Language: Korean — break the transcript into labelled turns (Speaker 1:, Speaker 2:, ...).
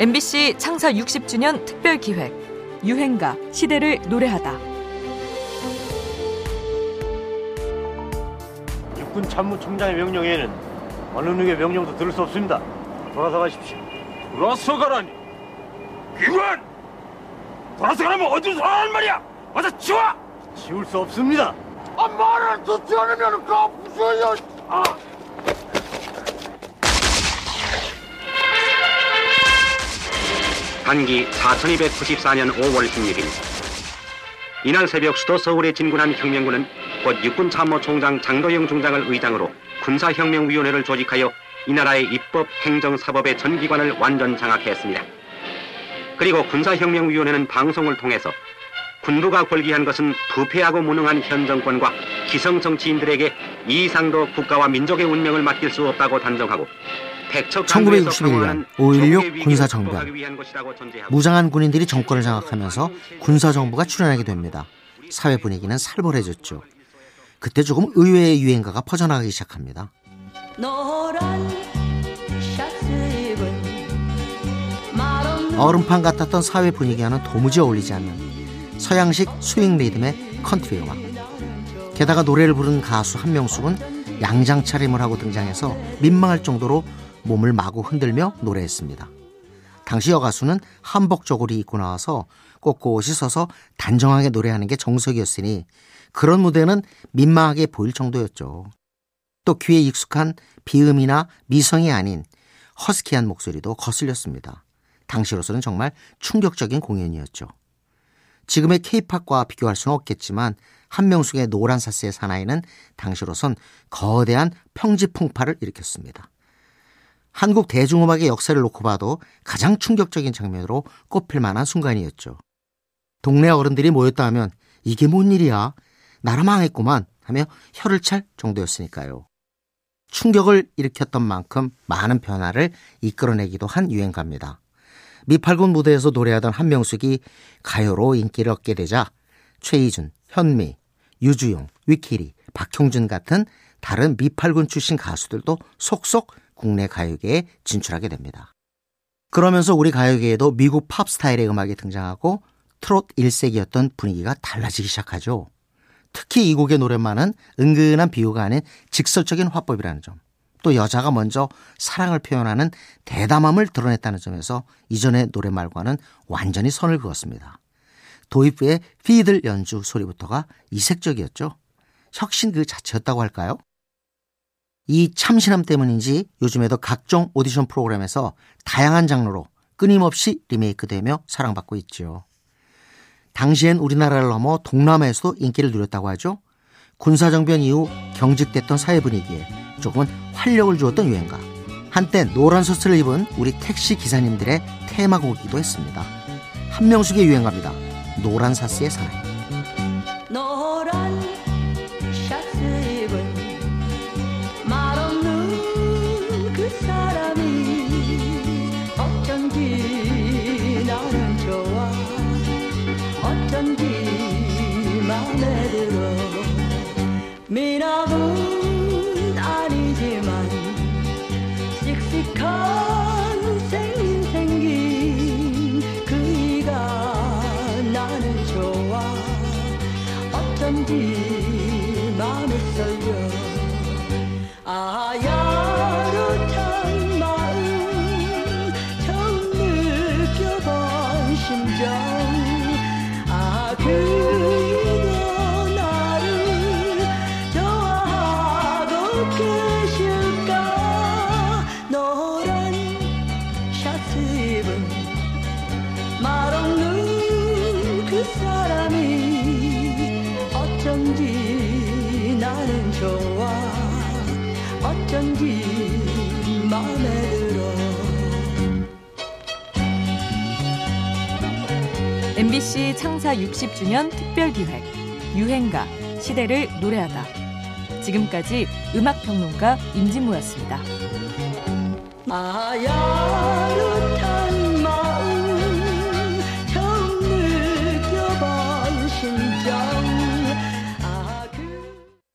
Speaker 1: MBC 창사 60주년 특별 기획 유행가 시대를 노래하다.
Speaker 2: 육군 참모총장의 명령에는 어느 누구의 명령도 들을 수 없습니다. 돌아서 가십시오.
Speaker 3: 돌아서 가라니. 기관! 돌아서 가라면 어디서 하란 말이야? 어서 치워!
Speaker 2: 지울 수 없습니다.
Speaker 3: 아 말을 듣지 않으면 까 부숴요. 아!
Speaker 4: 단기 4294년 5월 16일 이날 새벽 수도 서울에 진군한 혁명군은 곧 육군참모총장 장도영 중장을 의장으로 군사혁명위원회를 조직하여 이 나라의 입법, 행정, 사법의 전 기관을 완전 장악했습니다. 그리고 군사혁명위원회는 방송을 통해서 군부가 골기한 것은 부패하고 무능한 현 정권과 기성 정치인들에게 이 이상도 국가와 민족의 운명을 맡길 수 없다고 단정하고
Speaker 5: 1961년 5.16 군사정변 무장한 군인들이 정권을 장악하면서 군사정부가 출현하게 됩니다. 사회 분위기는 살벌해졌죠. 그때 조금 의외의 유행가가 퍼져나가기 시작합니다. 얼음판 같았던 사회 분위기와는 도무지 어울리지 않는 서양식 스윙 리듬의 컨트리 음악. 게다가 노래를 부른 가수 한명숙은 양장 차림을 하고 등장해서 민망할 정도로 몸을 마구 흔들며 노래했습니다. 당시 여가수는 한복 저고리 입고 나와서 꼿꼿이 서서 단정하게 노래하는 게 정석이었으니 그런 무대는 민망하게 보일 정도였죠. 또 귀에 익숙한 비음이나 미성이 아닌 허스키한 목소리도 거슬렸습니다. 당시로서는 정말 충격적인 공연이었죠. 지금의 케이팝과 비교할 수는 없겠지만 한명숙의 노란 사스의 사나이는 당시로선 거대한 평지 풍파를 일으켰습니다. 한국 대중음악의 역사를 놓고 봐도 가장 충격적인 장면으로 꼽힐 만한 순간이었죠. 동네 어른들이 모였다 하면 이게 뭔 일이야? 나라 망했구만 하며 혀를 찰 정도였으니까요. 충격을 일으켰던 만큼 많은 변화를 이끌어내기도 한 유행가입니다. 미팔군 무대에서 노래하던 한명숙이 가요로 인기를 얻게 되자 최희준, 현미, 유주용, 위키리, 박형준 같은 다른 미팔군 출신 가수들도 속속 국내 가요계에 진출하게 됩니다. 그러면서 우리 가요계에도 미국 팝 스타일의 음악이 등장하고 트롯 1세기였던 분위기가 달라지기 시작하죠. 특히 이 곡의 노랫말은 은근한 비유가 아닌 직설적인 화법이라는 점. 또 여자가 먼저 사랑을 표현하는 대담함을 드러냈다는 점에서 이전의 노랫말과는 완전히 선을 그었습니다. 도입부의 피들 연주 소리부터가 이색적이었죠. 혁신 그 자체였다고 할까요? 이 참신함 때문인지 요즘에도 각종 오디션 프로그램에서 다양한 장르로 끊임없이 리메이크되며 사랑받고 있죠. 당시엔 우리나라를 넘어 동남아에서도 인기를 누렸다고 하죠. 군사정변 이후 경직됐던 사회 분위기에 조금은 활력을 주었던 유행가. 한때 노란 소스를 입은 우리 택시 기사님들의 테마곡이기도 했습니다. 한명숙의 유행가입니다. 노란 사스의 사나이.
Speaker 6: 미남 어쩐지 어쩐지 마음에 들어
Speaker 1: MBC 창사 60주년 특별기획 유행가 시대를 노래하다 지금까지 음악평론가 임진모였습니다.
Speaker 6: 아야루타